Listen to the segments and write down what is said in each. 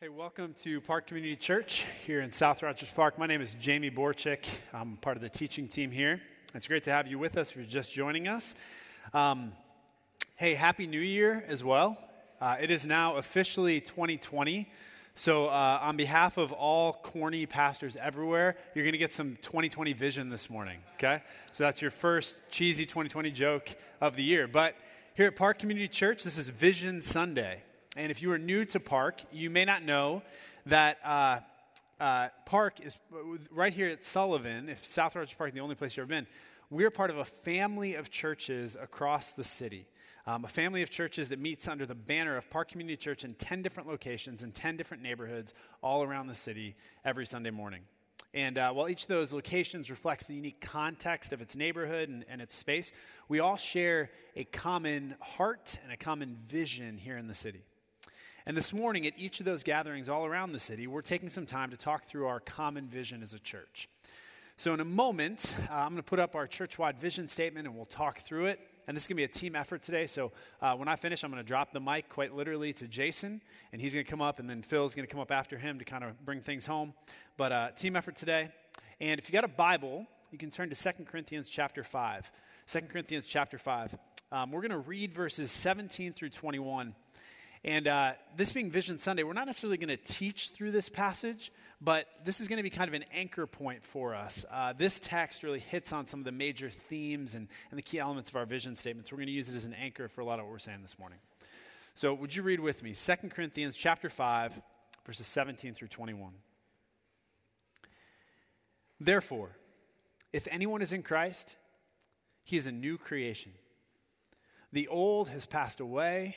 Hey, welcome to Park Community Church here in South Rogers Park. My name is Jamie Borchick. I'm part of the teaching team here. It's great to have you with us if you're just joining us. Um, hey, Happy New Year as well. Uh, it is now officially 2020. So, uh, on behalf of all corny pastors everywhere, you're going to get some 2020 vision this morning, okay? So, that's your first cheesy 2020 joke of the year. But here at Park Community Church, this is Vision Sunday. And if you are new to Park, you may not know that uh, uh, Park is right here at Sullivan. If South Rogers Park is the only place you've ever been, we're part of a family of churches across the city. Um, a family of churches that meets under the banner of Park Community Church in 10 different locations in 10 different neighborhoods all around the city every Sunday morning. And uh, while each of those locations reflects the unique context of its neighborhood and, and its space, we all share a common heart and a common vision here in the city. And this morning, at each of those gatherings all around the city, we're taking some time to talk through our common vision as a church. So, in a moment, uh, I'm going to put up our church wide vision statement and we'll talk through it. And this is going to be a team effort today. So, uh, when I finish, I'm going to drop the mic quite literally to Jason, and he's going to come up, and then Phil's going to come up after him to kind of bring things home. But, uh, team effort today. And if you got a Bible, you can turn to 2 Corinthians chapter 5. 2 Corinthians chapter 5. Um, we're going to read verses 17 through 21. And uh, this being Vision Sunday, we're not necessarily going to teach through this passage, but this is going to be kind of an anchor point for us. Uh, this text really hits on some of the major themes and, and the key elements of our vision statements. We're going to use it as an anchor for a lot of what we're saying this morning. So, would you read with me 2 Corinthians chapter 5, verses 17 through 21? Therefore, if anyone is in Christ, he is a new creation. The old has passed away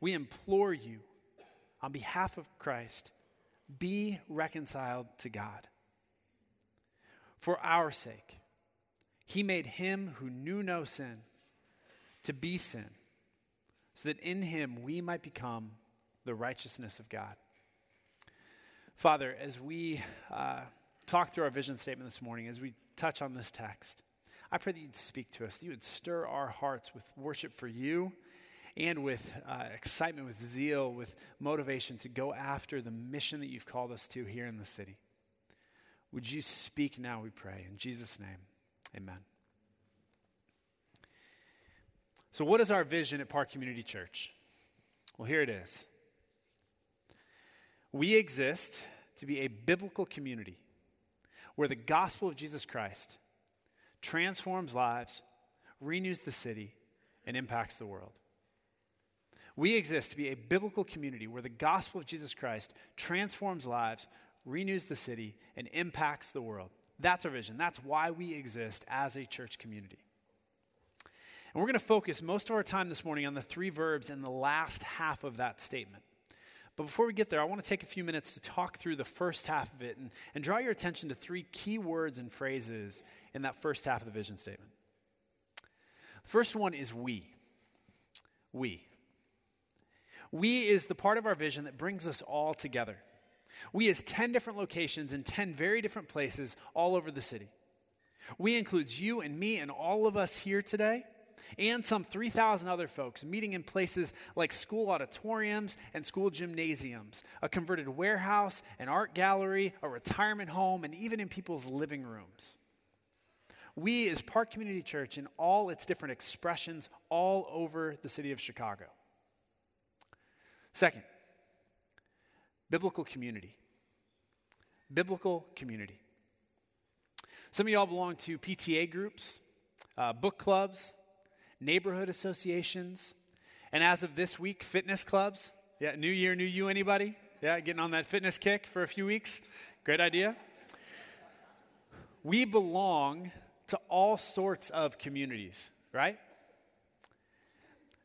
We implore you, on behalf of Christ, be reconciled to God. For our sake, he made him who knew no sin to be sin, so that in him we might become the righteousness of God. Father, as we uh, talk through our vision statement this morning, as we touch on this text, I pray that you'd speak to us, that you would stir our hearts with worship for you and with uh, excitement, with zeal, with motivation to go after the mission that you've called us to here in the city. Would you speak now, we pray. In Jesus' name, amen. So, what is our vision at Park Community Church? Well, here it is. We exist to be a biblical community where the gospel of Jesus Christ transforms lives, renews the city, and impacts the world. We exist to be a biblical community where the gospel of Jesus Christ transforms lives, renews the city, and impacts the world. That's our vision. That's why we exist as a church community. And we're going to focus most of our time this morning on the three verbs in the last half of that statement. But before we get there, I want to take a few minutes to talk through the first half of it and, and draw your attention to three key words and phrases in that first half of the vision statement. The first one is we. We. We is the part of our vision that brings us all together. We is 10 different locations in 10 very different places all over the city. We includes you and me and all of us here today, and some 3,000 other folks meeting in places like school auditoriums and school gymnasiums, a converted warehouse, an art gallery, a retirement home, and even in people's living rooms. We is Park Community Church in all its different expressions all over the city of Chicago. Second, biblical community. Biblical community. Some of y'all belong to PTA groups, uh, book clubs, neighborhood associations, and as of this week, fitness clubs. Yeah, new year, new you, anybody? Yeah, getting on that fitness kick for a few weeks? Great idea. We belong to all sorts of communities, right?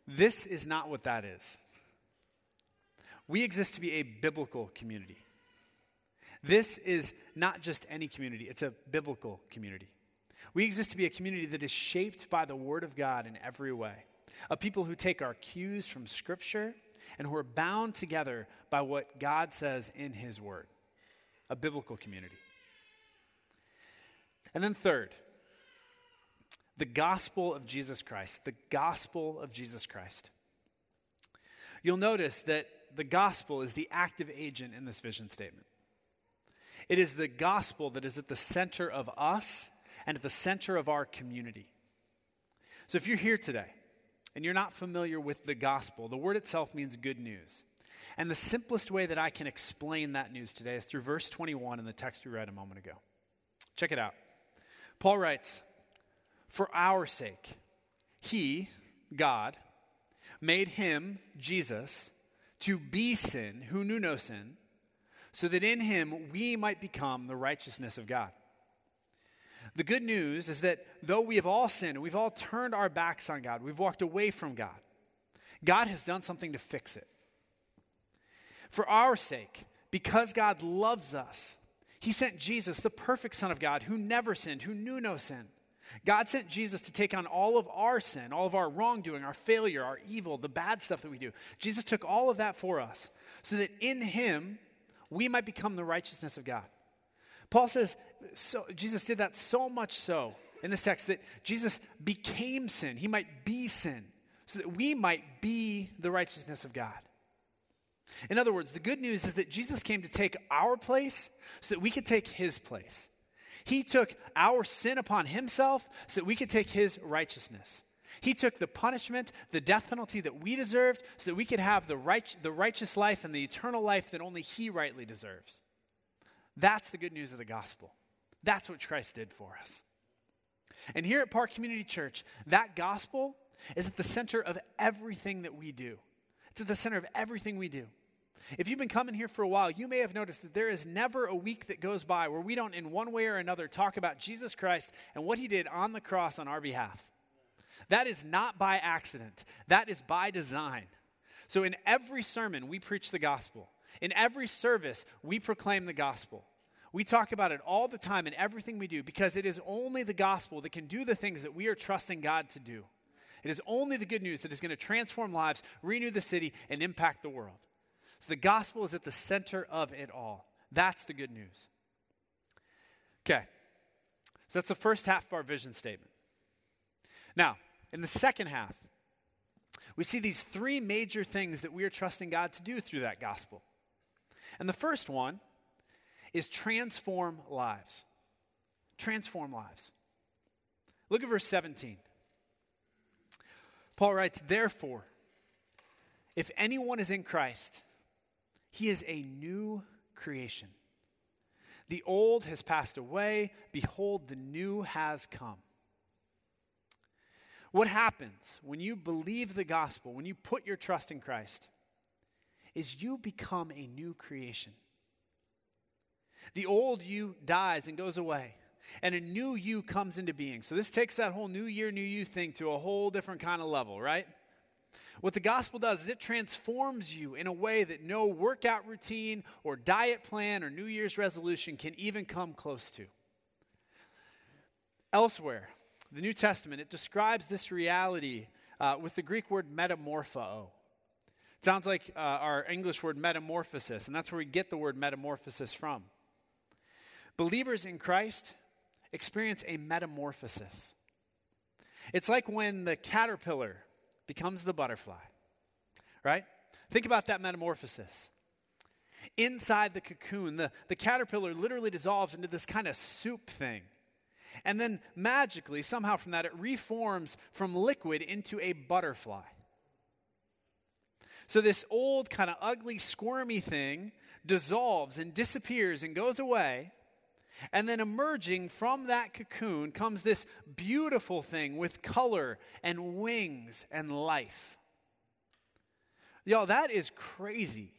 This is not what that is. We exist to be a biblical community. This is not just any community, it's a biblical community. We exist to be a community that is shaped by the Word of God in every way, a people who take our cues from Scripture and who are bound together by what God says in His Word, a biblical community. And then, third, the gospel of Jesus Christ, the gospel of Jesus Christ. You'll notice that the gospel is the active agent in this vision statement. It is the gospel that is at the center of us and at the center of our community. So if you're here today and you're not familiar with the gospel, the word itself means good news. And the simplest way that I can explain that news today is through verse 21 in the text we read a moment ago. Check it out. Paul writes, For our sake, he, God, made him, Jesus, to be sin who knew no sin so that in him we might become the righteousness of God. The good news is that though we have all sinned, we've all turned our backs on God, we've walked away from God, God has done something to fix it. For our sake, because God loves us, he sent Jesus, the perfect Son of God, who never sinned, who knew no sin. God sent Jesus to take on all of our sin, all of our wrongdoing, our failure, our evil, the bad stuff that we do. Jesus took all of that for us so that in him we might become the righteousness of God. Paul says, so, Jesus did that so much so in this text that Jesus became sin. He might be sin so that we might be the righteousness of God. In other words, the good news is that Jesus came to take our place so that we could take his place. He took our sin upon himself so that we could take his righteousness. He took the punishment, the death penalty that we deserved, so that we could have the, right, the righteous life and the eternal life that only He rightly deserves. That's the good news of the gospel. That's what Christ did for us. And here at Park Community Church, that gospel is at the center of everything that we do. It's at the center of everything we do. If you've been coming here for a while, you may have noticed that there is never a week that goes by where we don't, in one way or another, talk about Jesus Christ and what he did on the cross on our behalf. That is not by accident, that is by design. So, in every sermon, we preach the gospel. In every service, we proclaim the gospel. We talk about it all the time in everything we do because it is only the gospel that can do the things that we are trusting God to do. It is only the good news that is going to transform lives, renew the city, and impact the world. So the gospel is at the center of it all. That's the good news. Okay, so that's the first half of our vision statement. Now, in the second half, we see these three major things that we are trusting God to do through that gospel. And the first one is transform lives. Transform lives. Look at verse 17. Paul writes, Therefore, if anyone is in Christ, he is a new creation. The old has passed away. Behold, the new has come. What happens when you believe the gospel, when you put your trust in Christ, is you become a new creation. The old you dies and goes away, and a new you comes into being. So, this takes that whole new year, new you thing to a whole different kind of level, right? What the gospel does is it transforms you in a way that no workout routine or diet plan or New Year's resolution can even come close to. Elsewhere, the New Testament, it describes this reality uh, with the Greek word metamorpho. It sounds like uh, our English word metamorphosis, and that's where we get the word metamorphosis from. Believers in Christ experience a metamorphosis. It's like when the caterpillar becomes the butterfly, right? Think about that metamorphosis. Inside the cocoon, the, the caterpillar literally dissolves into this kind of soup thing. And then magically, somehow from that, it reforms from liquid into a butterfly. So this old, kind of ugly, squirmy thing dissolves and disappears and goes away. And then emerging from that cocoon comes this beautiful thing with color and wings and life. Y'all, that is crazy.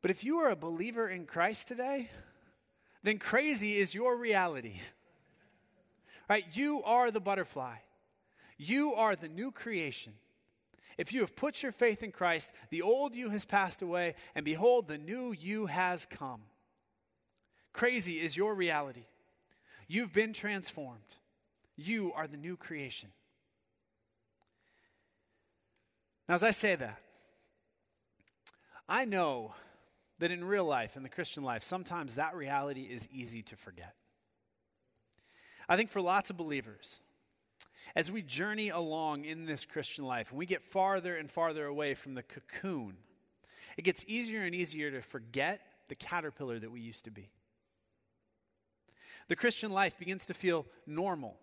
But if you are a believer in Christ today, then crazy is your reality. Right? You are the butterfly. You are the new creation. If you have put your faith in Christ, the old you has passed away, and behold, the new you has come. Crazy is your reality. You've been transformed. You are the new creation. Now, as I say that, I know that in real life, in the Christian life, sometimes that reality is easy to forget. I think for lots of believers, as we journey along in this Christian life and we get farther and farther away from the cocoon, it gets easier and easier to forget the caterpillar that we used to be. The Christian life begins to feel normal.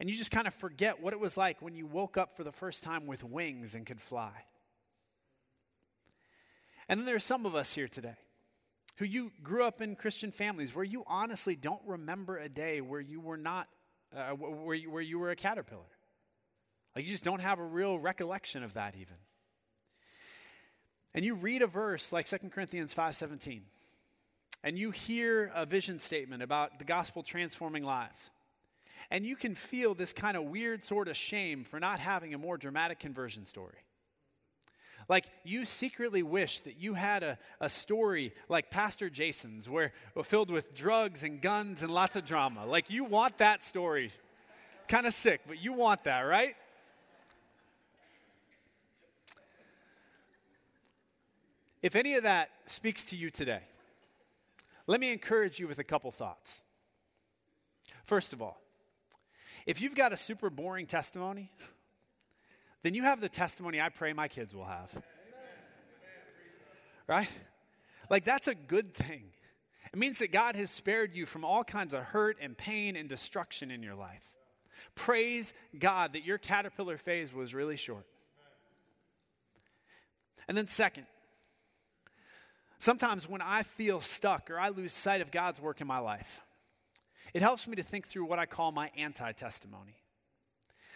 And you just kind of forget what it was like when you woke up for the first time with wings and could fly. And then there are some of us here today who you grew up in Christian families where you honestly don't remember a day where you were not, uh, where, you, where you were a caterpillar. Like you just don't have a real recollection of that even. And you read a verse like 2 Corinthians 5:17 and you hear a vision statement about the gospel transforming lives. And you can feel this kind of weird sort of shame for not having a more dramatic conversion story. Like you secretly wish that you had a, a story like Pastor Jason's, where filled with drugs and guns and lots of drama. Like you want that story. Kind of sick, but you want that, right? If any of that speaks to you today, let me encourage you with a couple thoughts. First of all, if you've got a super boring testimony, then you have the testimony I pray my kids will have. Right? Like, that's a good thing. It means that God has spared you from all kinds of hurt and pain and destruction in your life. Praise God that your caterpillar phase was really short. And then, second, sometimes when I feel stuck or I lose sight of God's work in my life, it helps me to think through what I call my anti testimony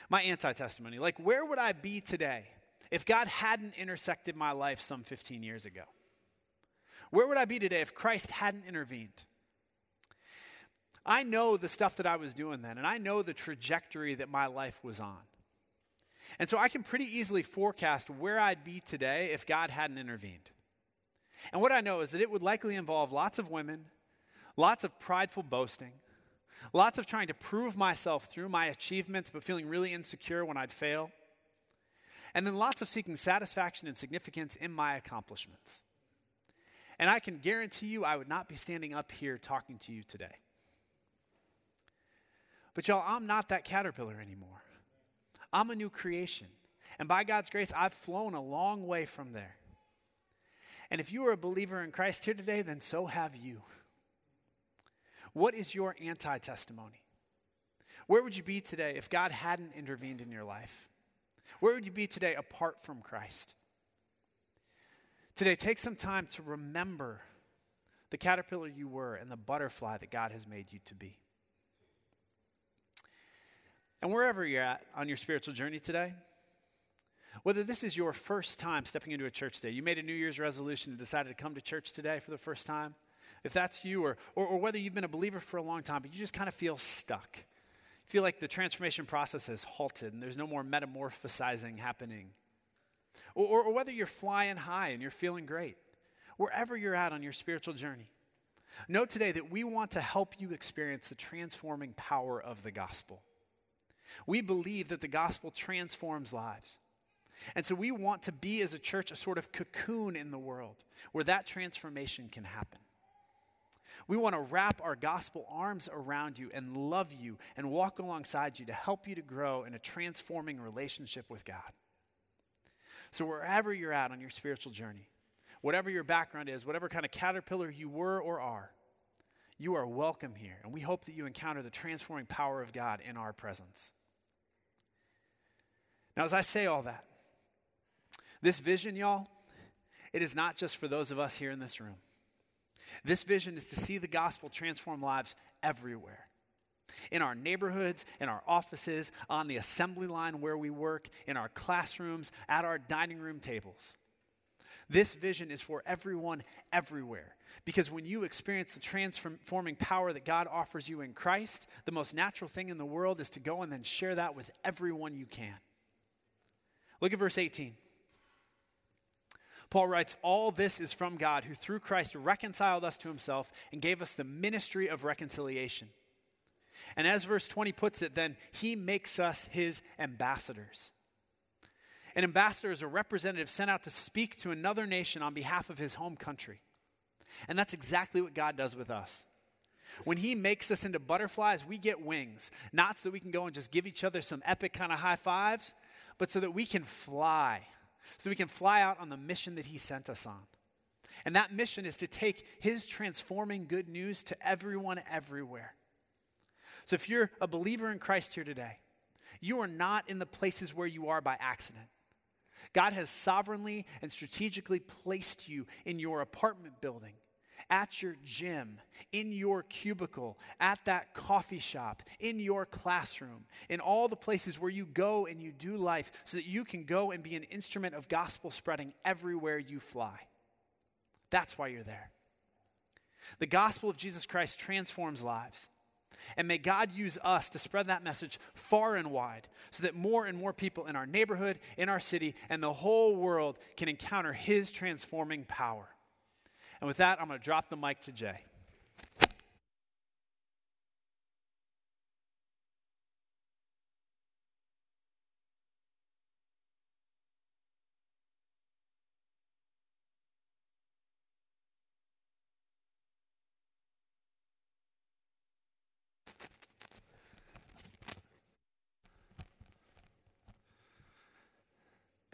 my anti testimony. Like, where would I be today if God hadn't intersected my life some 15 years ago? Where would I be today if Christ hadn't intervened? I know the stuff that I was doing then, and I know the trajectory that my life was on. And so I can pretty easily forecast where I'd be today if God hadn't intervened. And what I know is that it would likely involve lots of women, lots of prideful boasting, Lots of trying to prove myself through my achievements, but feeling really insecure when I'd fail. And then lots of seeking satisfaction and significance in my accomplishments. And I can guarantee you I would not be standing up here talking to you today. But y'all, I'm not that caterpillar anymore. I'm a new creation. And by God's grace, I've flown a long way from there. And if you are a believer in Christ here today, then so have you. What is your anti testimony? Where would you be today if God hadn't intervened in your life? Where would you be today apart from Christ? Today, take some time to remember the caterpillar you were and the butterfly that God has made you to be. And wherever you're at on your spiritual journey today, whether this is your first time stepping into a church day, you made a New Year's resolution and decided to come to church today for the first time, if that's you, or, or, or whether you've been a believer for a long time, but you just kind of feel stuck. Feel like the transformation process has halted and there's no more metamorphosizing happening. Or, or, or whether you're flying high and you're feeling great. Wherever you're at on your spiritual journey, know today that we want to help you experience the transforming power of the gospel. We believe that the gospel transforms lives. And so we want to be, as a church, a sort of cocoon in the world where that transformation can happen. We want to wrap our gospel arms around you and love you and walk alongside you to help you to grow in a transforming relationship with God. So, wherever you're at on your spiritual journey, whatever your background is, whatever kind of caterpillar you were or are, you are welcome here. And we hope that you encounter the transforming power of God in our presence. Now, as I say all that, this vision, y'all, it is not just for those of us here in this room. This vision is to see the gospel transform lives everywhere in our neighborhoods, in our offices, on the assembly line where we work, in our classrooms, at our dining room tables. This vision is for everyone everywhere. Because when you experience the transforming power that God offers you in Christ, the most natural thing in the world is to go and then share that with everyone you can. Look at verse 18. Paul writes, All this is from God, who through Christ reconciled us to himself and gave us the ministry of reconciliation. And as verse 20 puts it, then he makes us his ambassadors. An ambassador is a representative sent out to speak to another nation on behalf of his home country. And that's exactly what God does with us. When he makes us into butterflies, we get wings, not so we can go and just give each other some epic kind of high fives, but so that we can fly, so we can fly out on the mission that he sent us on. And that mission is to take his transforming good news to everyone everywhere. So if you're a believer in Christ here today, you are not in the places where you are by accident. God has sovereignly and strategically placed you in your apartment building, at your gym, in your cubicle, at that coffee shop, in your classroom, in all the places where you go and you do life so that you can go and be an instrument of gospel spreading everywhere you fly. That's why you're there. The gospel of Jesus Christ transforms lives. And may God use us to spread that message far and wide so that more and more people in our neighborhood, in our city, and the whole world can encounter His transforming power. And with that, I'm going to drop the mic to Jay.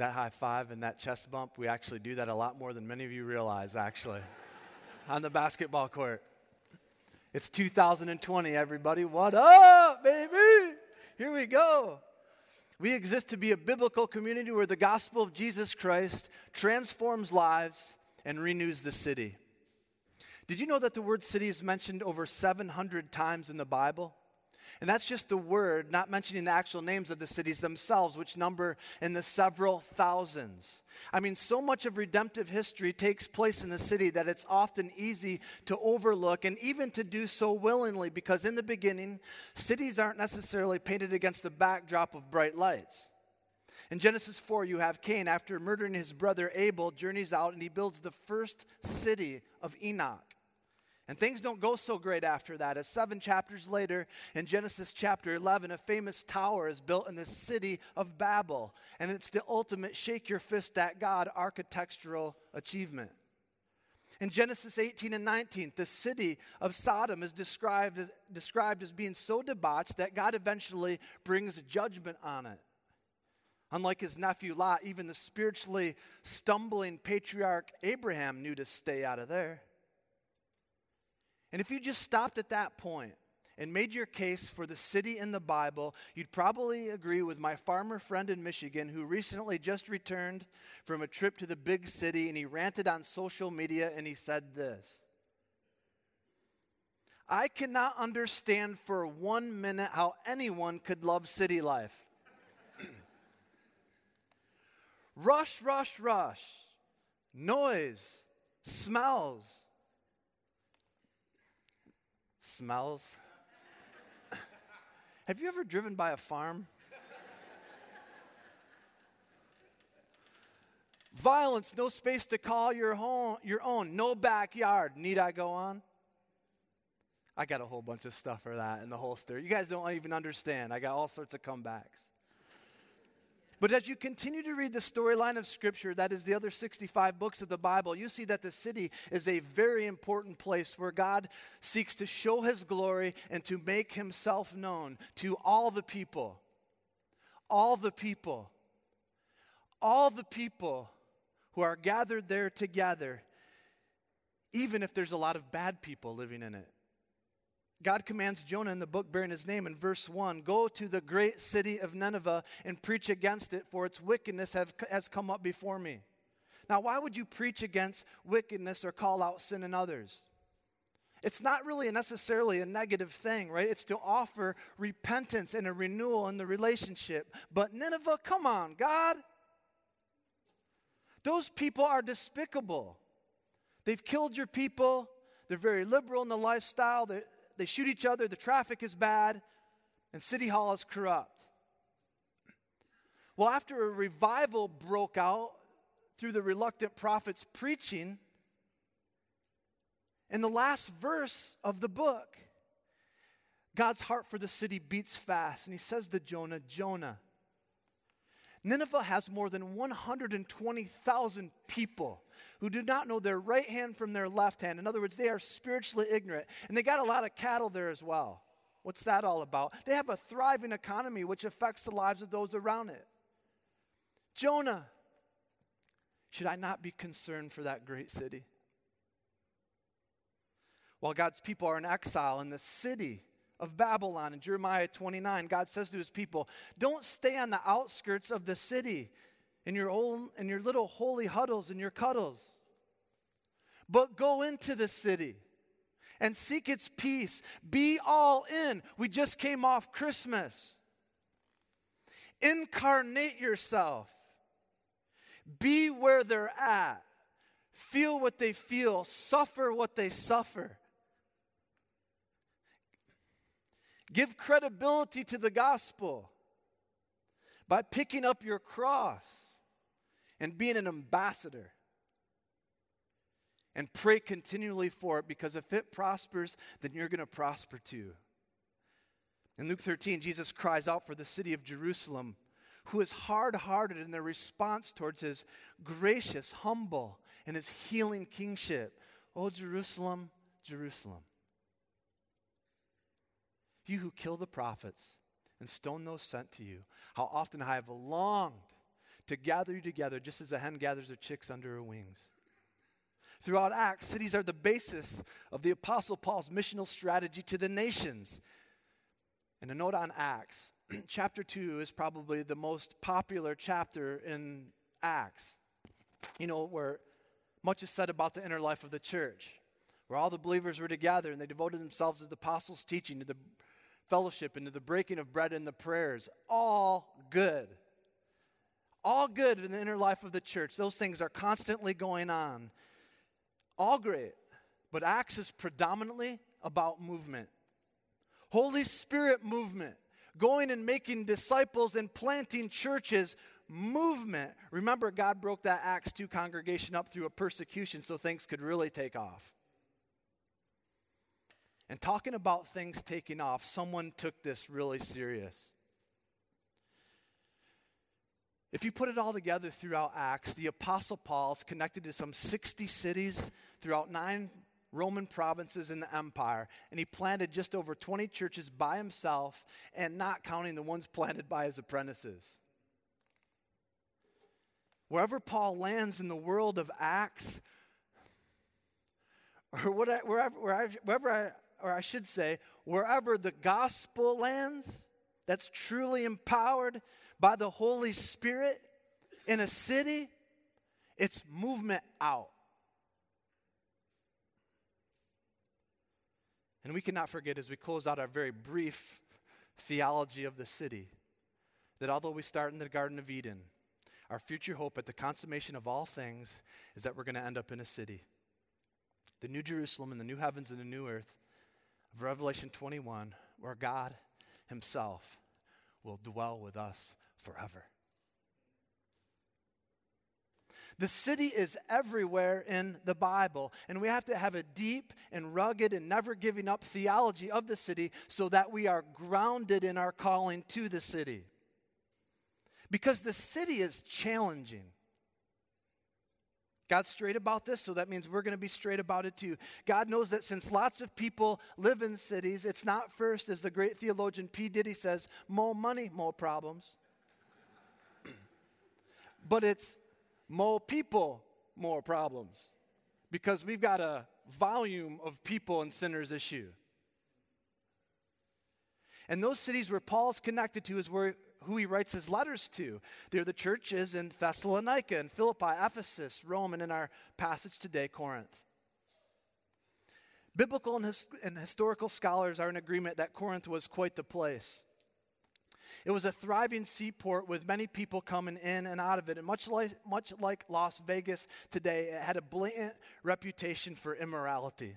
That high five and that chest bump, we actually do that a lot more than many of you realize, actually, on the basketball court. It's 2020, everybody. What up, baby? Here we go. We exist to be a biblical community where the gospel of Jesus Christ transforms lives and renews the city. Did you know that the word city is mentioned over 700 times in the Bible? And that's just the word, not mentioning the actual names of the cities themselves, which number in the several thousands. I mean, so much of redemptive history takes place in the city that it's often easy to overlook and even to do so willingly because in the beginning, cities aren't necessarily painted against the backdrop of bright lights. In Genesis 4, you have Cain, after murdering his brother Abel, journeys out and he builds the first city of Enoch. And things don't go so great after that. As seven chapters later, in Genesis chapter 11, a famous tower is built in the city of Babel. And it's the ultimate shake your fist at God architectural achievement. In Genesis 18 and 19, the city of Sodom is described as, described as being so debauched that God eventually brings judgment on it. Unlike his nephew Lot, even the spiritually stumbling patriarch Abraham knew to stay out of there. And if you just stopped at that point and made your case for the city in the Bible, you'd probably agree with my farmer friend in Michigan who recently just returned from a trip to the big city and he ranted on social media and he said this. I cannot understand for one minute how anyone could love city life. rush, rush, rush, noise, smells smells. Have you ever driven by a farm? Violence, no space to call your, home, your own, no backyard. Need I go on? I got a whole bunch of stuff for that in the holster. You guys don't even understand. I got all sorts of comebacks. But as you continue to read the storyline of Scripture, that is the other 65 books of the Bible, you see that the city is a very important place where God seeks to show his glory and to make himself known to all the people. All the people. All the people who are gathered there together, even if there's a lot of bad people living in it. God commands Jonah in the book bearing his name in verse 1 Go to the great city of Nineveh and preach against it, for its wickedness have, has come up before me. Now, why would you preach against wickedness or call out sin in others? It's not really necessarily a negative thing, right? It's to offer repentance and a renewal in the relationship. But Nineveh, come on, God. Those people are despicable. They've killed your people. They're very liberal in the lifestyle. They're, they shoot each other, the traffic is bad, and City Hall is corrupt. Well, after a revival broke out through the reluctant prophets preaching, in the last verse of the book, God's heart for the city beats fast, and he says to Jonah, Jonah, Nineveh has more than 120,000 people who do not know their right hand from their left hand. In other words, they are spiritually ignorant. And they got a lot of cattle there as well. What's that all about? They have a thriving economy which affects the lives of those around it. Jonah, should I not be concerned for that great city? While God's people are in exile in the city, of Babylon. In Jeremiah 29, God says to his people, Don't stay on the outskirts of the city in your, own, in your little holy huddles and your cuddles, but go into the city and seek its peace. Be all in. We just came off Christmas. Incarnate yourself. Be where they're at. Feel what they feel. Suffer what they suffer. Give credibility to the gospel by picking up your cross and being an ambassador. And pray continually for it because if it prospers, then you're going to prosper too. In Luke 13, Jesus cries out for the city of Jerusalem, who is hard hearted in their response towards his gracious, humble, and his healing kingship. Oh, Jerusalem, Jerusalem you who kill the prophets and stone those sent to you, how often I have longed to gather you together just as a hen gathers her chicks under her wings. Throughout Acts, cities are the basis of the Apostle Paul's missional strategy to the nations. And a note on Acts chapter 2 is probably the most popular chapter in Acts. You know, where much is said about the inner life of the church, where all the believers were together and they devoted themselves to the apostles' teaching, to the fellowship into the breaking of bread and the prayers. All good. All good in the inner life of the church. Those things are constantly going on. All great. But Acts is predominantly about movement. Holy Spirit movement. Going and making disciples and planting churches movement. Remember, God broke that Acts 2 congregation up through a persecution so things could really take off. And talking about things taking off, someone took this really serious. If you put it all together throughout Acts, the Apostle Paul's connected to some 60 cities throughout nine Roman provinces in the empire, and he planted just over 20 churches by himself, and not counting the ones planted by his apprentices. Wherever Paul lands in the world of Acts, or whatever, wherever, wherever or I should say, wherever the gospel lands, that's truly empowered by the Holy Spirit in a city, it's movement out. And we cannot forget as we close out our very brief theology of the city that although we start in the Garden of Eden, our future hope at the consummation of all things is that we're going to end up in a city. The New Jerusalem and the new heavens and the new earth of Revelation 21, where God Himself will dwell with us forever. The city is everywhere in the Bible, and we have to have a deep and rugged and never giving up theology of the city so that we are grounded in our calling to the city. Because the city is challenging. God's straight about this, so that means we're going to be straight about it too. God knows that since lots of people live in cities, it's not first, as the great theologian P. Diddy says, more money, more problems. but it's more people, more problems. Because we've got a volume of people and sinners issue. And those cities where Paul's connected to is where who he writes his letters to. They're the churches in Thessalonica and Philippi, Ephesus, Rome, and in our passage today, Corinth. Biblical and, his, and historical scholars are in agreement that Corinth was quite the place. It was a thriving seaport with many people coming in and out of it. And much like, much like Las Vegas today, it had a blatant reputation for immorality.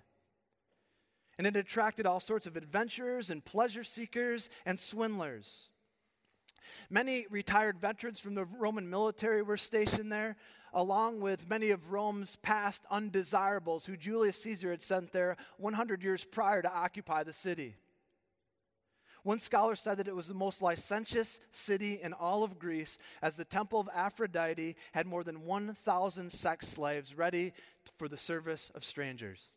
And it attracted all sorts of adventurers and pleasure seekers and swindlers. Many retired veterans from the Roman military were stationed there, along with many of Rome's past undesirables who Julius Caesar had sent there 100 years prior to occupy the city. One scholar said that it was the most licentious city in all of Greece, as the temple of Aphrodite had more than 1,000 sex slaves ready for the service of strangers.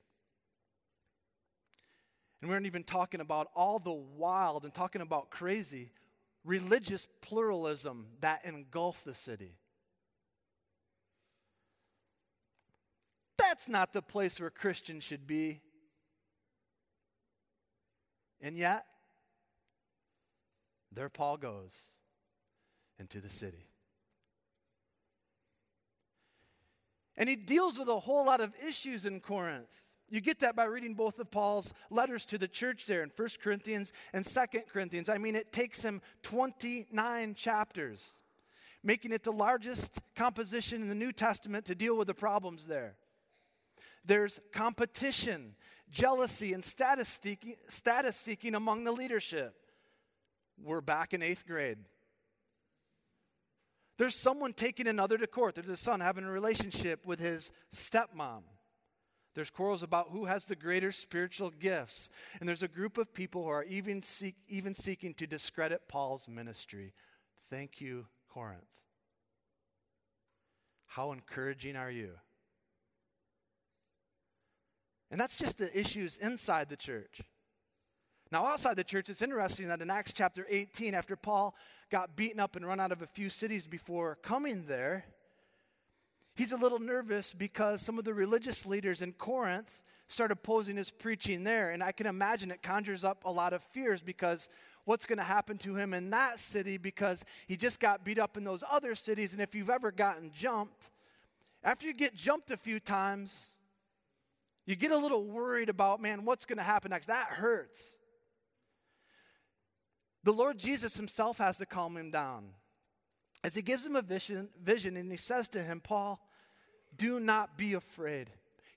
And we aren't even talking about all the wild and talking about crazy religious pluralism that engulfed the city. That's not the place where Christians should be. And yet, there Paul goes into the city. And he deals with a whole lot of issues in Corinth. You get that by reading both of Paul's letters to the church there in 1 Corinthians and 2 Corinthians. I mean, it takes him 29 chapters, making it the largest composition in the New Testament to deal with the problems there. There's competition, jealousy, and status seeking, status seeking among the leadership. We're back in eighth grade. There's someone taking another to court. There's a son having a relationship with his stepmom. There's quarrels about who has the greater spiritual gifts. And there's a group of people who are even, seek, even seeking to discredit Paul's ministry. Thank you, Corinth. How encouraging are you? And that's just the issues inside the church. Now, outside the church, it's interesting that in Acts chapter 18, after Paul got beaten up and run out of a few cities before coming there, he's a little nervous because some of the religious leaders in Corinth started opposing his preaching there. And I can imagine it conjures up a lot of fears because what's going to happen to him in that city because he just got beat up in those other cities. And if you've ever gotten jumped, after you get jumped a few times, you get a little worried about, man, what's going to happen next? That hurts. The Lord Jesus himself has to calm him down. As he gives him a vision, vision and he says to him, Paul, do not be afraid.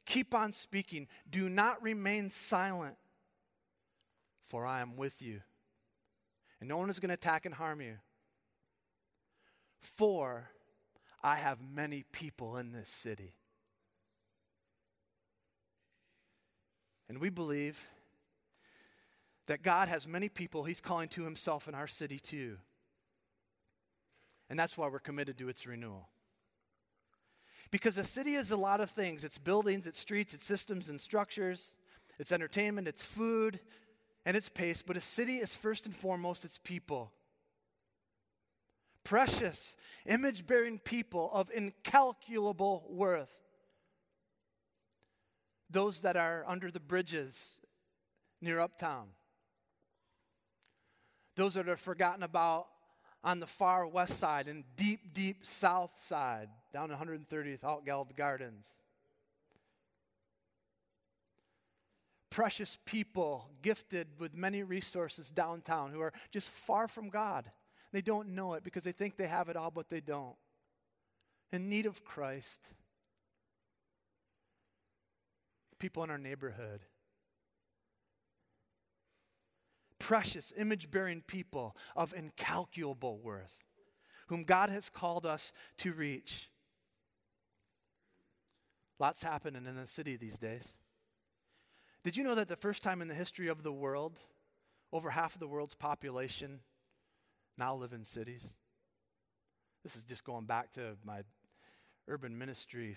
Keep on speaking. Do not remain silent, for I am with you. And no one is going to attack and harm you. For I have many people in this city. And we believe that God has many people He's calling to Himself in our city too. And that's why we're committed to its renewal. Because a city is a lot of things it's buildings, it's streets, it's systems and structures, it's entertainment, it's food, and it's pace. But a city is first and foremost its people. Precious, image bearing people of incalculable worth. Those that are under the bridges near Uptown those that are forgotten about on the far west side and deep, deep south side, down 130th Altgeld Gardens. Precious people gifted with many resources downtown who are just far from God. They don't know it because they think they have it all, but they don't. In need of Christ. People in our neighborhood precious, image bearing people of incalculable worth, whom God has called us to reach. Lots happening in the city these days. Did you know that the first time in the history of the world, over half of the world's population now live in cities? This is just going back to my urban ministry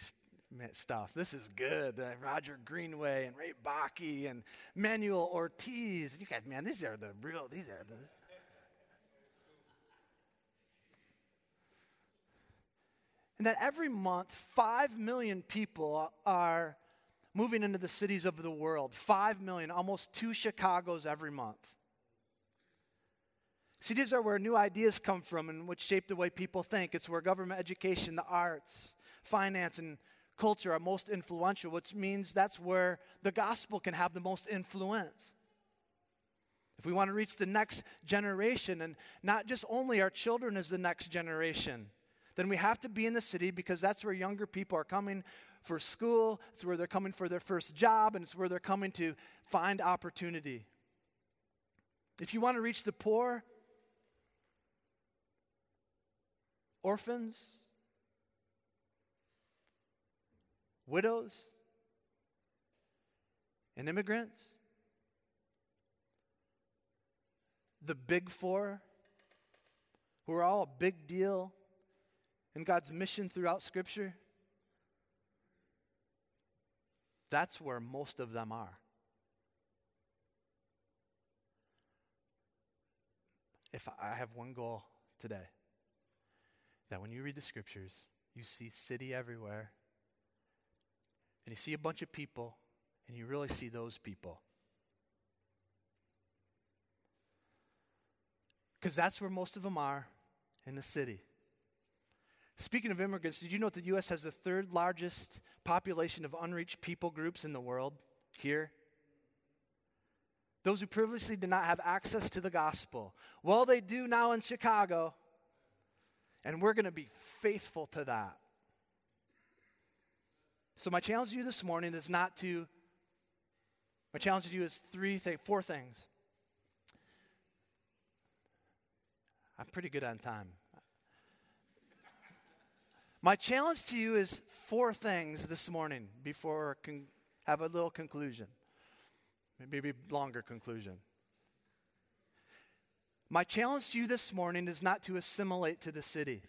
stuff. This is good. Uh, Roger Greenway and Ray Bakke and Manuel Ortiz. You guys, man, these are the real, these are the. And that every month, 5 million people are moving into the cities of the world. 5 million, almost two Chicago's every month. Cities are where new ideas come from and which shape the way people think. It's where government education, the arts, finance, and culture are most influential, which means that's where the gospel can have the most influence. If we want to reach the next generation, and not just only our children as the next generation, then we have to be in the city because that's where younger people are coming for school, it's where they're coming for their first job, and it's where they're coming to find opportunity. If you want to reach the poor, orphans, widows, and immigrants. The big four, who are all a big deal in God's mission throughout Scripture. That's where most of them are. If I have one goal today, that when you read the scriptures, you see city everywhere, and you see a bunch of people, and you really see those people. Because that's where most of them are in the city. Speaking of immigrants, did you know that the U.S. has the third largest population of unreached people groups in the world here? Those who previously did not have access to the gospel. Well, they do now in Chicago, and we're going to be faithful to that. So, my challenge to you this morning is not to, my challenge to you is three things, four things. I'm pretty good on time. My challenge to you is four things this morning before I can have a little conclusion, maybe longer conclusion. My challenge to you this morning is not to assimilate to the city.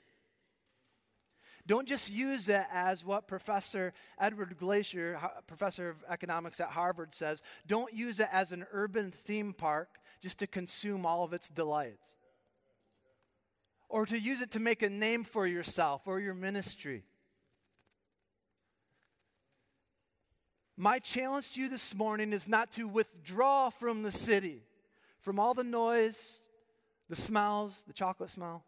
Don't just use it as what Professor Edward Glaeser, professor of economics at Harvard, says. Don't use it as an urban theme park just to consume all of its delights or to use it to make a name for yourself or your ministry. My challenge to you this morning is not to withdraw from the city, from all the noise, the smells, the chocolate smell,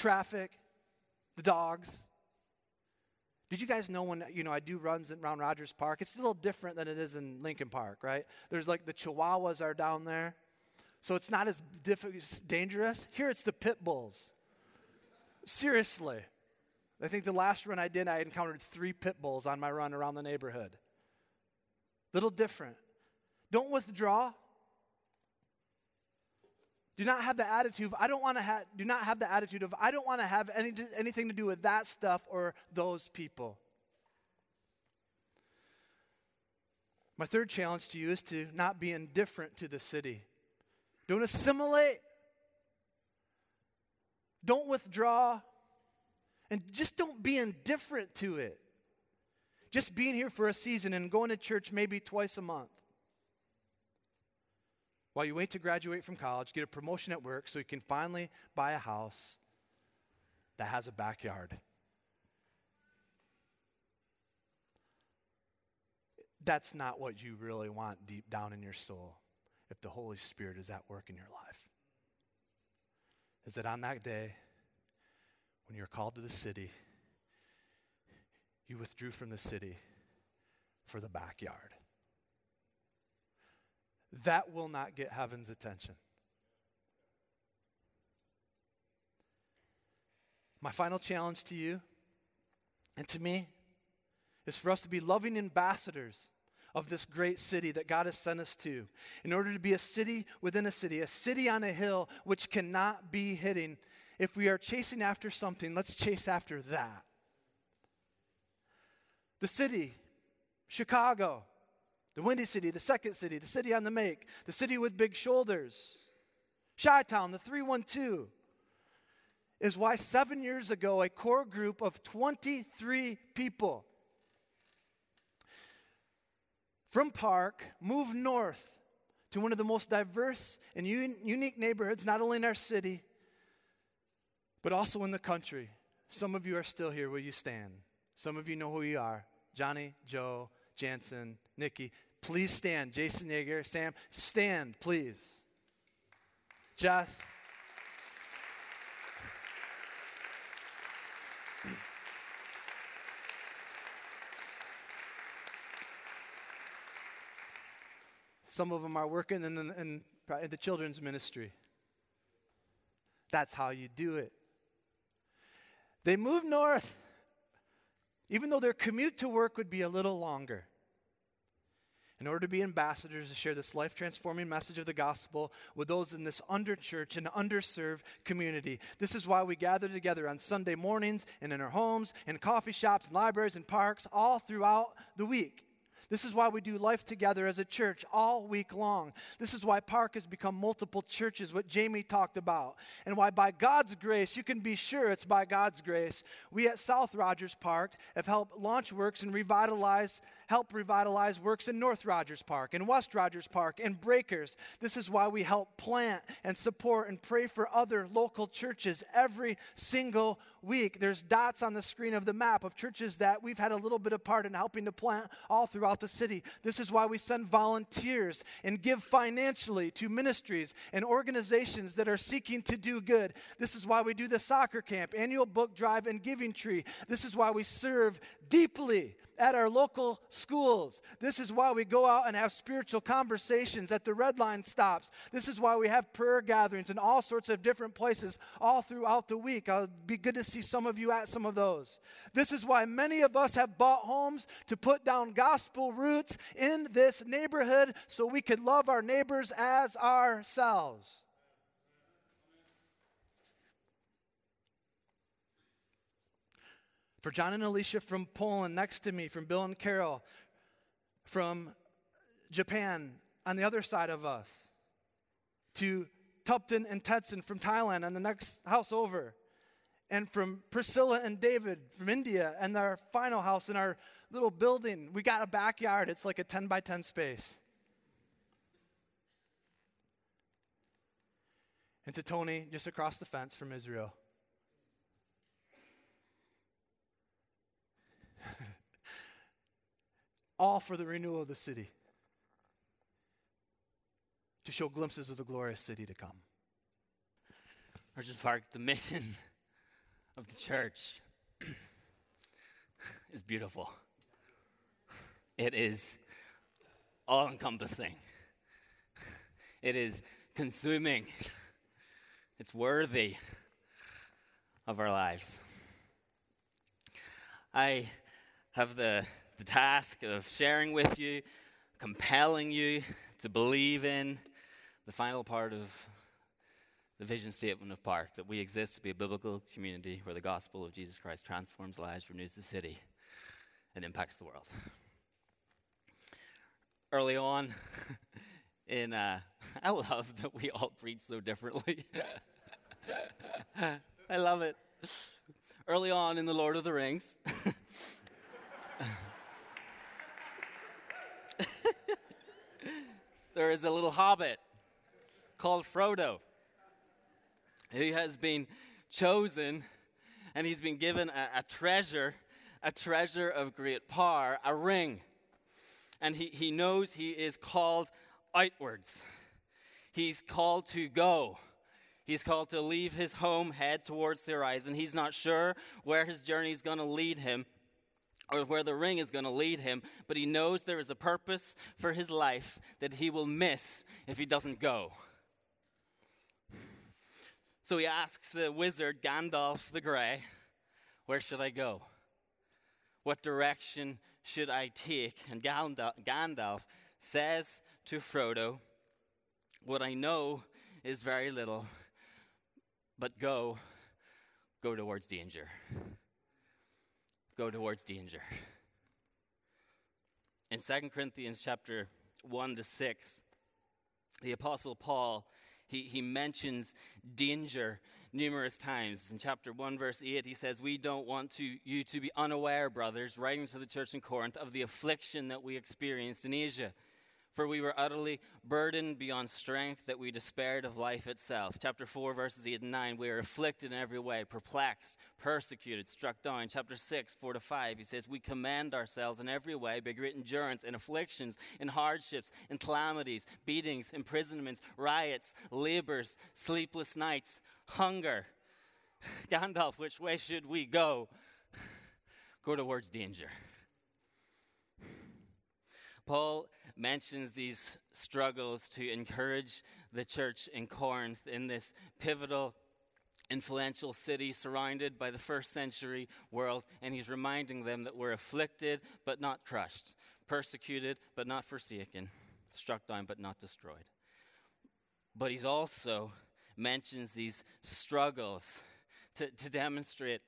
traffic, the dogs. Did you guys know when you know I do runs around Rogers Park? It's a little different than it is in Lincoln Park, right? There's like the Chihuahuas are down there. So it's not as diff- dangerous. Here it's the pit bulls. Seriously. I think the last run I did, I encountered three pit bulls on my run around the neighborhood. Little different. Don't withdraw. Do not have the attitude of, I don't want to have, do not have the attitude of, I don't want to have any, anything to do with that stuff or those people. My third challenge to you is to not be indifferent to the city. Don't assimilate. Don't withdraw. And just don't be indifferent to it. Just being here for a season and going to church maybe twice a month. While you wait to graduate from college, get a promotion at work so you can finally buy a house that has a backyard. That's not what you really want deep down in your soul if the Holy Spirit is at work in your life. Is that on that day, when you're called to the city, you withdrew from the city for the backyard. That will not get heaven's attention. My final challenge to you and to me is for us to be loving ambassadors of this great city that God has sent us to, in order to be a city within a city, a city on a hill which cannot be hidden. If we are chasing after something, let's chase after that. The city, Chicago, the Windy City, the second city, the city on the make, the city with big shoulders, Chi Town, the 312, is why seven years ago a core group of 23 people from Park, moved north to one of the most diverse and un- unique neighborhoods, not only in our city, but also in the country. Some of you are still here. Will you stand? Some of you know who you are Johnny, Joe, Jansen, Nikki. Please stand. Jason Yeager, Sam, stand, please. Jess. Some of them are working in, in, in, in the children's ministry. That's how you do it. They move north, even though their commute to work would be a little longer. In order to be ambassadors to share this life transforming message of the gospel with those in this underchurch and underserved community. This is why we gather together on Sunday mornings and in our homes, in coffee shops, and libraries, and parks, all throughout the week. This is why we do life together as a church all week long. This is why Park has become multiple churches, what Jamie talked about. And why, by God's grace, you can be sure it's by God's grace, we at South Rogers Park have helped launch works and revitalize help revitalize works in North Rogers Park and West Rogers Park and Breakers. This is why we help plant and support and pray for other local churches every single week. There's dots on the screen of the map of churches that we've had a little bit of part in helping to plant all throughout the city. This is why we send volunteers and give financially to ministries and organizations that are seeking to do good. This is why we do the soccer camp, annual book drive, and giving tree. This is why we serve deeply at our local schools. This is why we go out and have spiritual conversations at the red line stops. This is why we have prayer gatherings in all sorts of different places all throughout the week. I'll be good to see some of you at some of those. This is why many of us have bought homes to put down gospel roots in this neighborhood so we could love our neighbors as ourselves. For John and Alicia from Poland next to me, from Bill and Carol, from Japan on the other side of us, to Tupton and Tetson from Thailand on the next house over, and from Priscilla and David from India and our final house in our little building. We got a backyard, it's like a 10 by 10 space. And to Tony, just across the fence from Israel. All for the renewal of the city, to show glimpses of the glorious city to come. Rogers Park, the mission of the church is beautiful. It is all encompassing. It is consuming. It's worthy of our lives. I have the the task of sharing with you, compelling you to believe in the final part of the vision statement of Park that we exist to be a biblical community where the gospel of Jesus Christ transforms lives, renews the city, and impacts the world. Early on, in uh, I love that we all preach so differently. I love it. Early on in the Lord of the Rings. There is a little hobbit called Frodo who has been chosen and he's been given a, a treasure, a treasure of great power, a ring. And he, he knows he is called outwards. He's called to go. He's called to leave his home, head towards the horizon. He's not sure where his journey is going to lead him, or where the ring is going to lead him, but he knows there is a purpose for his life that he will miss if he doesn't go. So he asks the wizard, Gandalf the Grey, Where should I go? What direction should I take? And Gandalf says to Frodo, What I know is very little, but go, go towards danger go towards danger. In 2 Corinthians chapter 1 to 6, the Apostle Paul, he, he mentions danger numerous times. In chapter 1, verse 8, he says, We don't want to, you to be unaware, brothers, writing to the church in Corinth, of the affliction that we experienced in Asia for we were utterly burdened beyond strength that we despaired of life itself. Chapter 4, verses 8 and 9, we are afflicted in every way, perplexed, persecuted, struck down. Chapter 6, 4 to 5, he says, We commend ourselves in every way by great endurance in afflictions, in hardships, in calamities, beatings, imprisonments, riots, labors, sleepless nights, hunger. Gandalf, which way should we go? Go towards danger. Paul mentions these struggles to encourage the church in Corinth in this pivotal influential city surrounded by the first century world, and he's reminding them that we're afflicted but not crushed, persecuted but not forsaken, struck down but not destroyed. But he's also mentions these struggles to, to demonstrate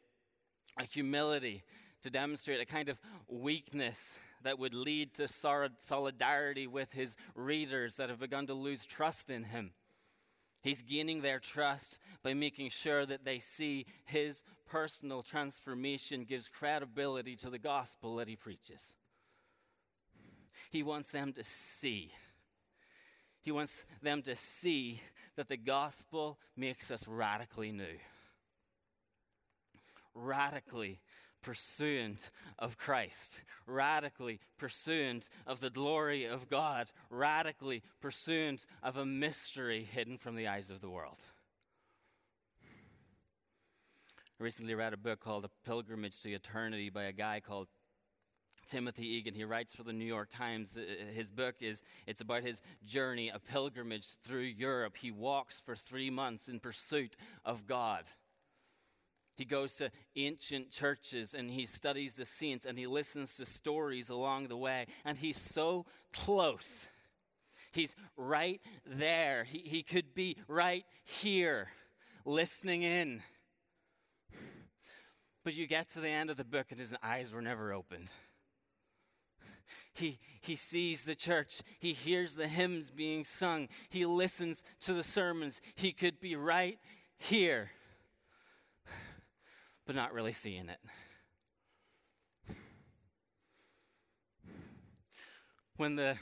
a humility, to demonstrate a kind of weakness that would lead to solidarity with his readers that have begun to lose trust in him. He's gaining their trust by making sure that they see his personal transformation gives credibility to the gospel that he preaches. He wants them to see. He wants them to see that the gospel makes us radically new. Radically pursuant of Christ, radically pursuant of the glory of God, radically pursuant of a mystery hidden from the eyes of the world. I recently read a book called A Pilgrimage to Eternity by a guy called Timothy Egan. He writes for the New York Times. Uh, his book is it's about his journey, a pilgrimage through Europe. He walks for 3 months in pursuit of God. He goes to ancient churches and he studies the saints and he listens to stories along the way. And he's so close. He's right there. He, he could be right here, listening in. But you get to the end of the book and his eyes were never opened. He, he sees the church. He hears the hymns being sung. He listens to the sermons. He could be right here but not really seeing it. When the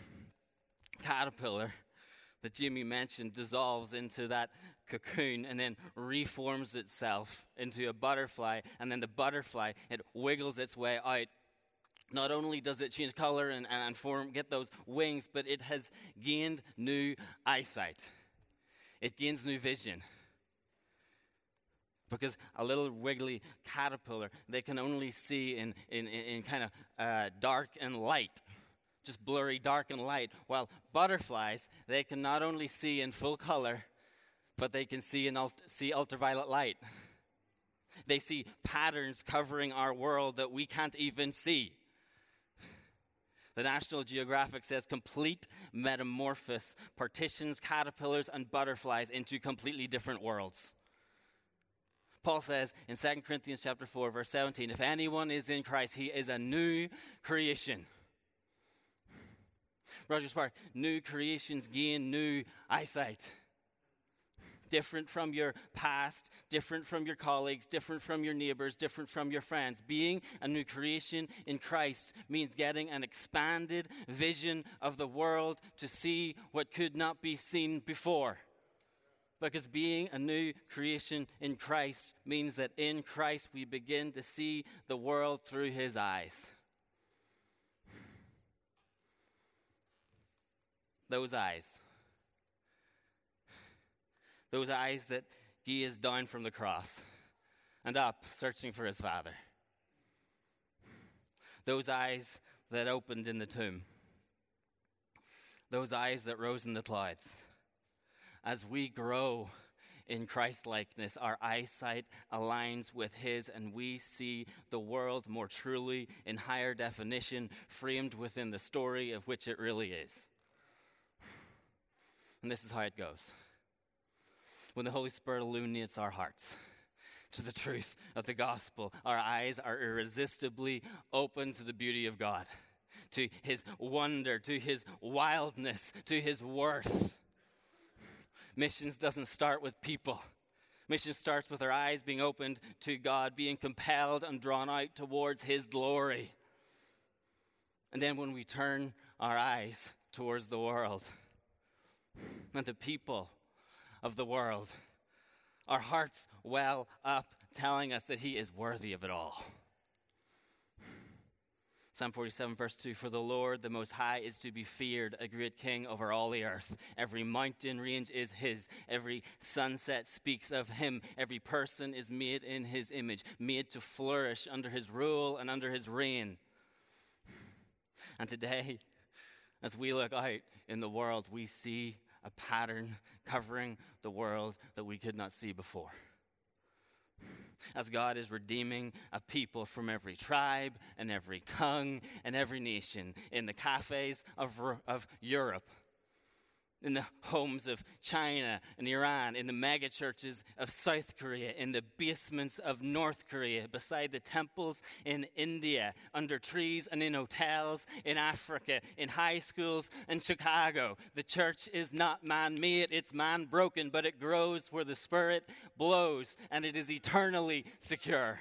caterpillar that Jimmy mentioned dissolves into that cocoon and then reforms itself into a butterfly, and then the butterfly, it wiggles its way out. Not only does it change color and, and form, get those wings, but it has gained new eyesight. It gains new vision because a little wiggly caterpillar they can only see in, in, in kind of uh, dark and light just blurry dark and light while butterflies they can not only see in full color but they can see in ult- see ultraviolet light they see patterns covering our world that we can't even see the National Geographic says complete metamorphosis partitions caterpillars and butterflies into completely different worlds. Paul says in 2 Corinthians chapter 4 verse 17, if anyone is in Christ, he is a new creation. Rogers Park, new creations gain new eyesight. Different from your past, different from your colleagues, different from your neighbors, different from your friends. Being a new creation in Christ means getting an expanded vision of the world to see what could not be seen before. Because being a new creation in Christ means that in Christ we begin to see the world through his eyes. Those eyes. Those eyes that gaze down from the cross and up, searching for his Father. Those eyes that opened in the tomb. Those eyes that rose in the clouds as we grow in Christ likeness, our eyesight aligns with His, and we see the world more truly in higher definition, framed within the story of which it really is. And this is how it goes when the Holy Spirit illuminates our hearts to the truth of the gospel, our eyes are irresistibly open to the beauty of God, to His wonder, to His wildness, to His worth Missions doesn't start with people. Mission starts with our eyes being opened to God, being compelled and drawn out towards His glory. And then when we turn our eyes towards the world and the people of the world, our hearts well up, telling us that He is worthy of it all. Psalm 47, verse 2 For the Lord, the Most High, is to be feared, a great king over all the earth. Every mountain range is his, every sunset speaks of him. Every person is made in his image, made to flourish under his rule and under his reign. And today, as we look out in the world, we see a pattern covering the world that we could not see before. As God is redeeming a people from every tribe and every tongue and every nation in the cafes of, of Europe in the homes of China and Iran, in the mega churches of South Korea, in the basements of North Korea, beside the temples in India, under trees and in hotels in Africa, in high schools in Chicago. The church is not man made, it's man broken, but it grows where the Spirit blows, and it is eternally secure.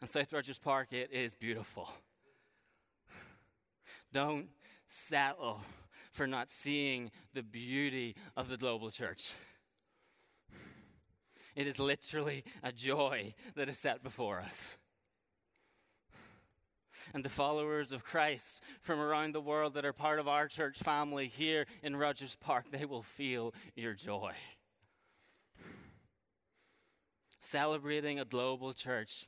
And South Rogers Park, it is beautiful. Don't settle for not seeing the beauty of the global church. It is literally a joy that is set before us. And the followers of Christ from around the world that are part of our church family here in Rogers Park, they will feel your joy. Celebrating a global church,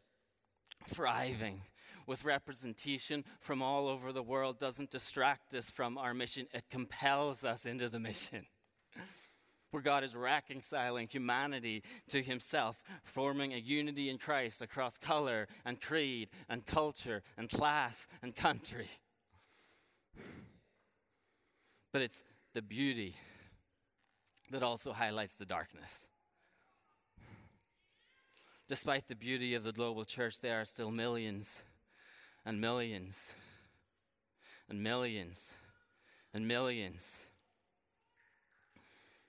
thriving, with representation from all over the world doesn't distract us from our mission, it compels us into the mission. Where God is reconciling humanity to Himself, forming a unity in Christ across color and creed and culture and class and country. But it's the beauty that also highlights the darkness. Despite the beauty of the global church, there are still millions and millions and millions and millions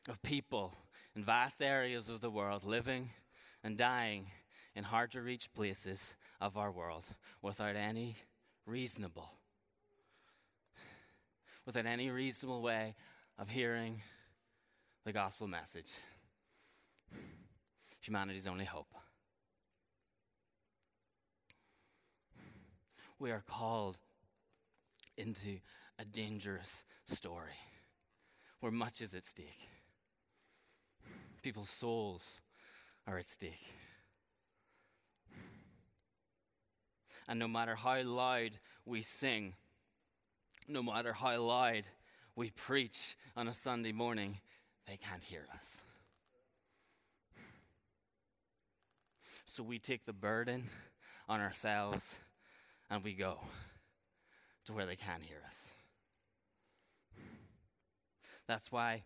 of people in vast areas of the world living and dying in hard to reach places of our world without any reasonable without any reasonable way of hearing the gospel message. Humanity's only hope we are called into a dangerous story where much is at stake. People's souls are at stake. And no matter how loud we sing, no matter how loud we preach on a Sunday morning, they can't hear us. So we take the burden on ourselves and we go to where they can hear us. That's why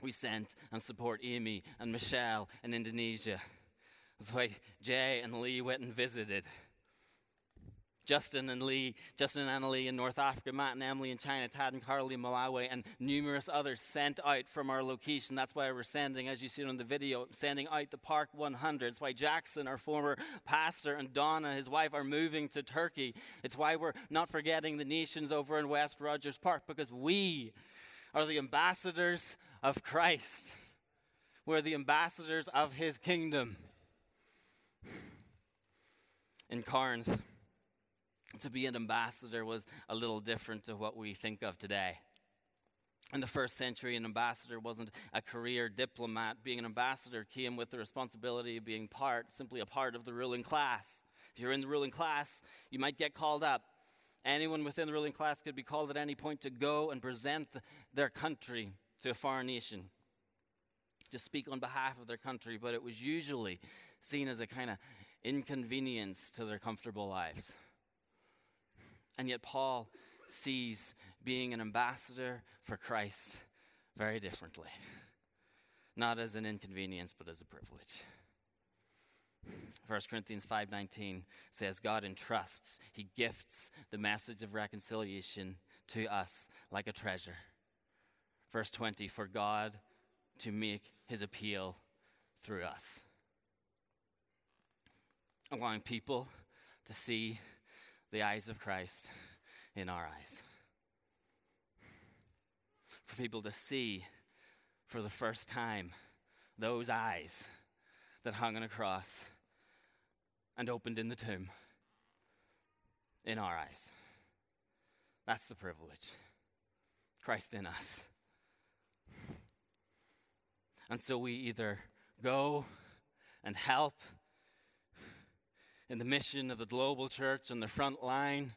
we sent and support Amy and Michelle in Indonesia. That's why Jay and Lee went and visited. Justin and Lee, Justin and Annalie in North Africa, Matt and Emily in China, Tad and Carly in Malawi, and numerous others sent out from our location. That's why we're sending, as you see on the video, sending out the Park 100. It's why Jackson, our former pastor, and Donna, his wife, are moving to Turkey. It's why we're not forgetting the nations over in West Rogers Park, because we are the ambassadors of Christ. We're the ambassadors of his kingdom. In Corinth, to be an ambassador was a little different to what we think of today. In the first century, an ambassador wasn't a career diplomat. Being an ambassador came with the responsibility of being part, simply a part of the ruling class. If you're in the ruling class, you might get called up. Anyone within the ruling class could be called at any point to go and present their country to a foreign nation, to speak on behalf of their country, but it was usually seen as a kind of inconvenience to their comfortable lives. And yet, Paul sees being an ambassador for Christ very differently. Not as an inconvenience, but as a privilege. 1 Corinthians 5:19 says God entrusts, he gifts the message of reconciliation to us like a treasure. Verse 20 for God to make his appeal through us. Allowing people to see the eyes of Christ in our eyes. For people to see for the first time those eyes that hung on a cross and opened in the tomb in our eyes. That's the privilege. Christ in us. And so we either go and help in the mission of the global church on the front line,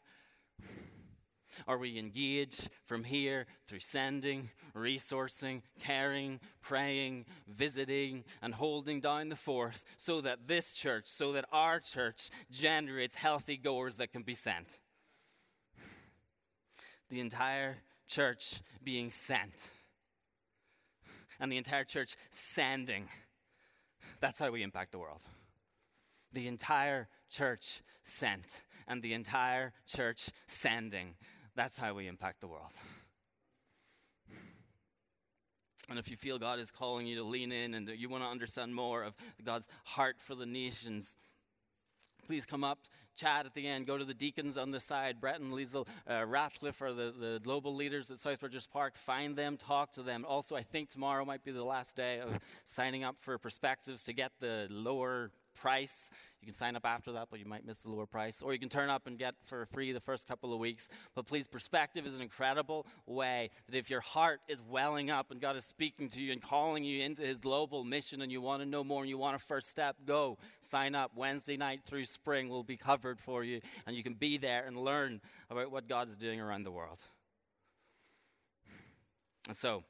Are we engaged from here through sending, resourcing, caring, praying, visiting, and holding down the fourth so that this church, so that our church generates healthy goers that can be sent? The entire church being sent, and the entire church sending. That's how we impact the world. The entire church sent, and the entire church sending. That's how we impact the world. And if you feel God is calling you to lean in and you want to understand more of God's heart for the nations, please come up, chat at the end. Go to the deacons on the side. Brett and Liesl uh, Ratcliffe are the, the global leaders at South Park. Find them, talk to them. Also, I think tomorrow might be the last day of signing up for perspectives to get the lower price. You can sign up after that, but you might miss the lower price. Or you can turn up and get for free the first couple of weeks. But please, perspective is an incredible way that if your heart is welling up and God is speaking to you and calling you into his global mission and you want to know more and you want a first step, go sign up. Wednesday night through spring will be covered for you, and you can be there and learn about what God is doing around the world. And so,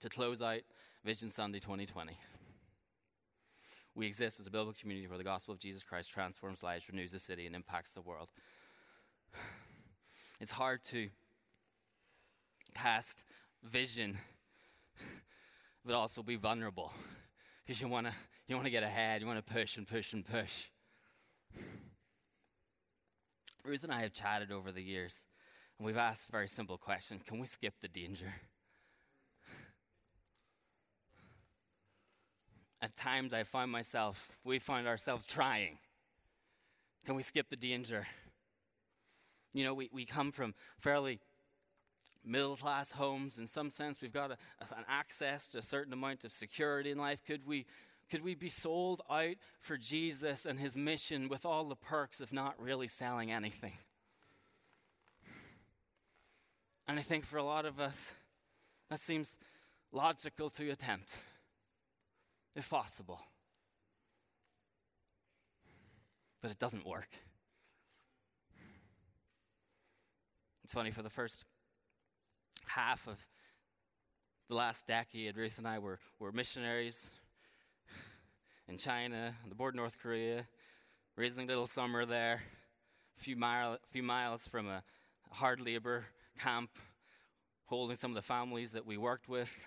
to close out Vision Sunday 2020. We exist as a biblical community where the gospel of Jesus Christ transforms lives, renews the city, and impacts the world. It's hard to cast vision, but also be vulnerable because you want to you want to get ahead, you want to push and push and push. Ruth and I have chatted over the years, and we've asked a very simple question: Can we skip the danger? At times, I find myself, we find ourselves trying. Can we skip the danger? You know, we, we come from fairly middle class homes. In some sense, we've got a, an access to a certain amount of security in life. Could we, could we be sold out for Jesus and his mission with all the perks of not really selling anything? And I think for a lot of us, that seems logical to attempt if possible. But it doesn't work. It's funny, for the first half of the last decade, Ruth and I were, were missionaries in China, on the border of North Korea, raising little summer there, a few, mile, few miles from a hard labor camp, holding some of the families that we worked with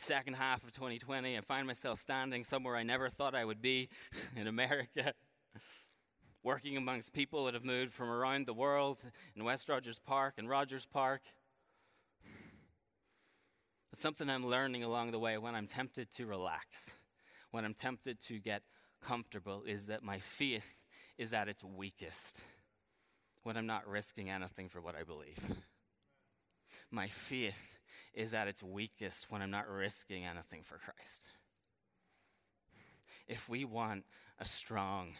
second half of 2020, I find myself standing somewhere I never thought I would be in America, working amongst people that have moved from around the world in West Rogers Park and Rogers Park. But something I'm learning along the way when I'm tempted to relax, when I'm tempted to get comfortable, is that my faith is at its weakest when I'm not risking anything for what I believe. My faith is at its weakest when I'm not risking anything for Christ. If we want a strong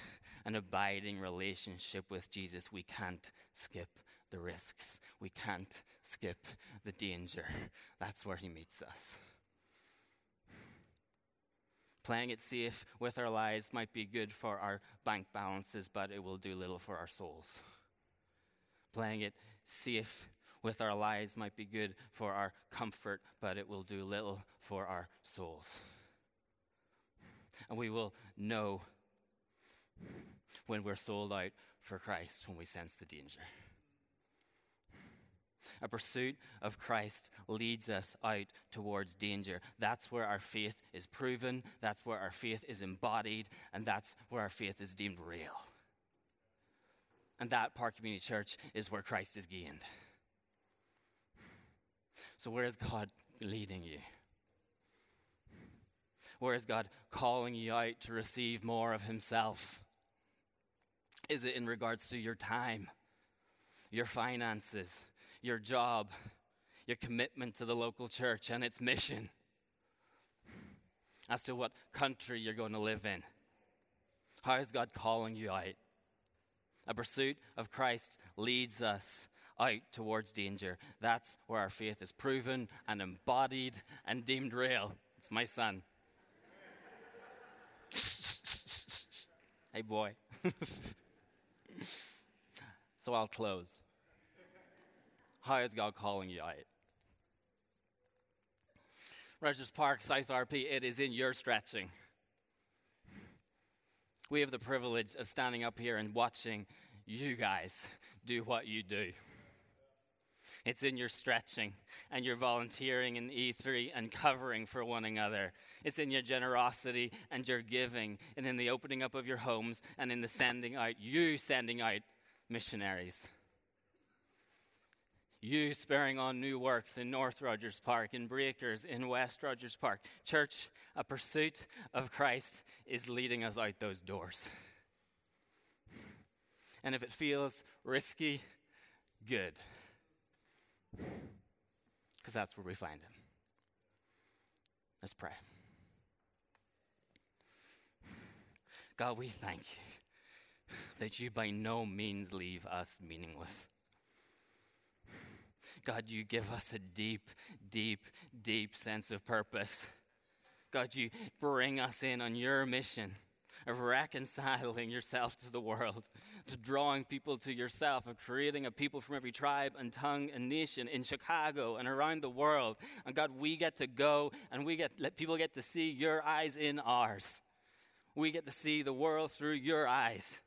and abiding relationship with Jesus, we can't skip the risks. We can't skip the danger. That's where He meets us. Playing it safe with our lives might be good for our bank balances, but it will do little for our souls. Playing it safe with our lives might be good for our comfort, but it will do little for our souls. And we will know when we're sold out for Christ, when we sense the danger. A pursuit of Christ leads us out towards danger. That's where our faith is proven, that's where our faith is embodied, and that's where our faith is deemed real. And that Park Community Church is where Christ is gained. So, where is God leading you? Where is God calling you out to receive more of Himself? Is it in regards to your time, your finances, your job, your commitment to the local church and its mission? As to what country you're going to live in? How is God calling you out? A pursuit of Christ leads us out towards danger. That's where our faith is proven and embodied and deemed real. It's my son. hey, boy. So I'll close. How is God calling you out? Rogers Park, South RP, it is in your stretching. We have the privilege of standing up here and watching you guys do what you do. It's in your stretching and your volunteering in E3 and covering for one another. It's in your generosity and your giving and in the opening up of your homes and in the sending out, you sending out missionaries. You spurring on new works in North Rogers Park, in Breakers, in West Rogers Park. Church, a pursuit of Christ is leading us out those doors. And if it feels risky, good. Because that's where we find Him. Let's pray. God, we thank you that you by no means leave us meaningless. God, you give us a deep, deep, deep sense of purpose. God, you bring us in on your mission of reconciling yourself to the world, to drawing people to yourself, of creating a people from every tribe and tongue and nation in Chicago and around the world. And God, we get to go and we get let people get to see your eyes in ours. We get to see the world through your eyes.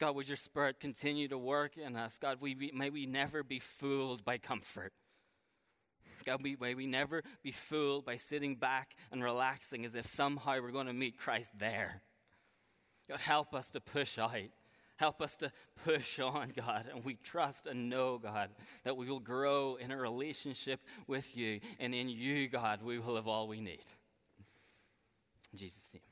God, would your spirit continue to work in us? God, we, may we never be fooled by comfort. God, we, may we never be fooled by sitting back and relaxing as if somehow we're going to meet Christ there. God, help us to push out. Help us to push on, God. And we trust and know, God, that we will grow in a relationship with you. And in you, God, we will have all we need. In Jesus' name.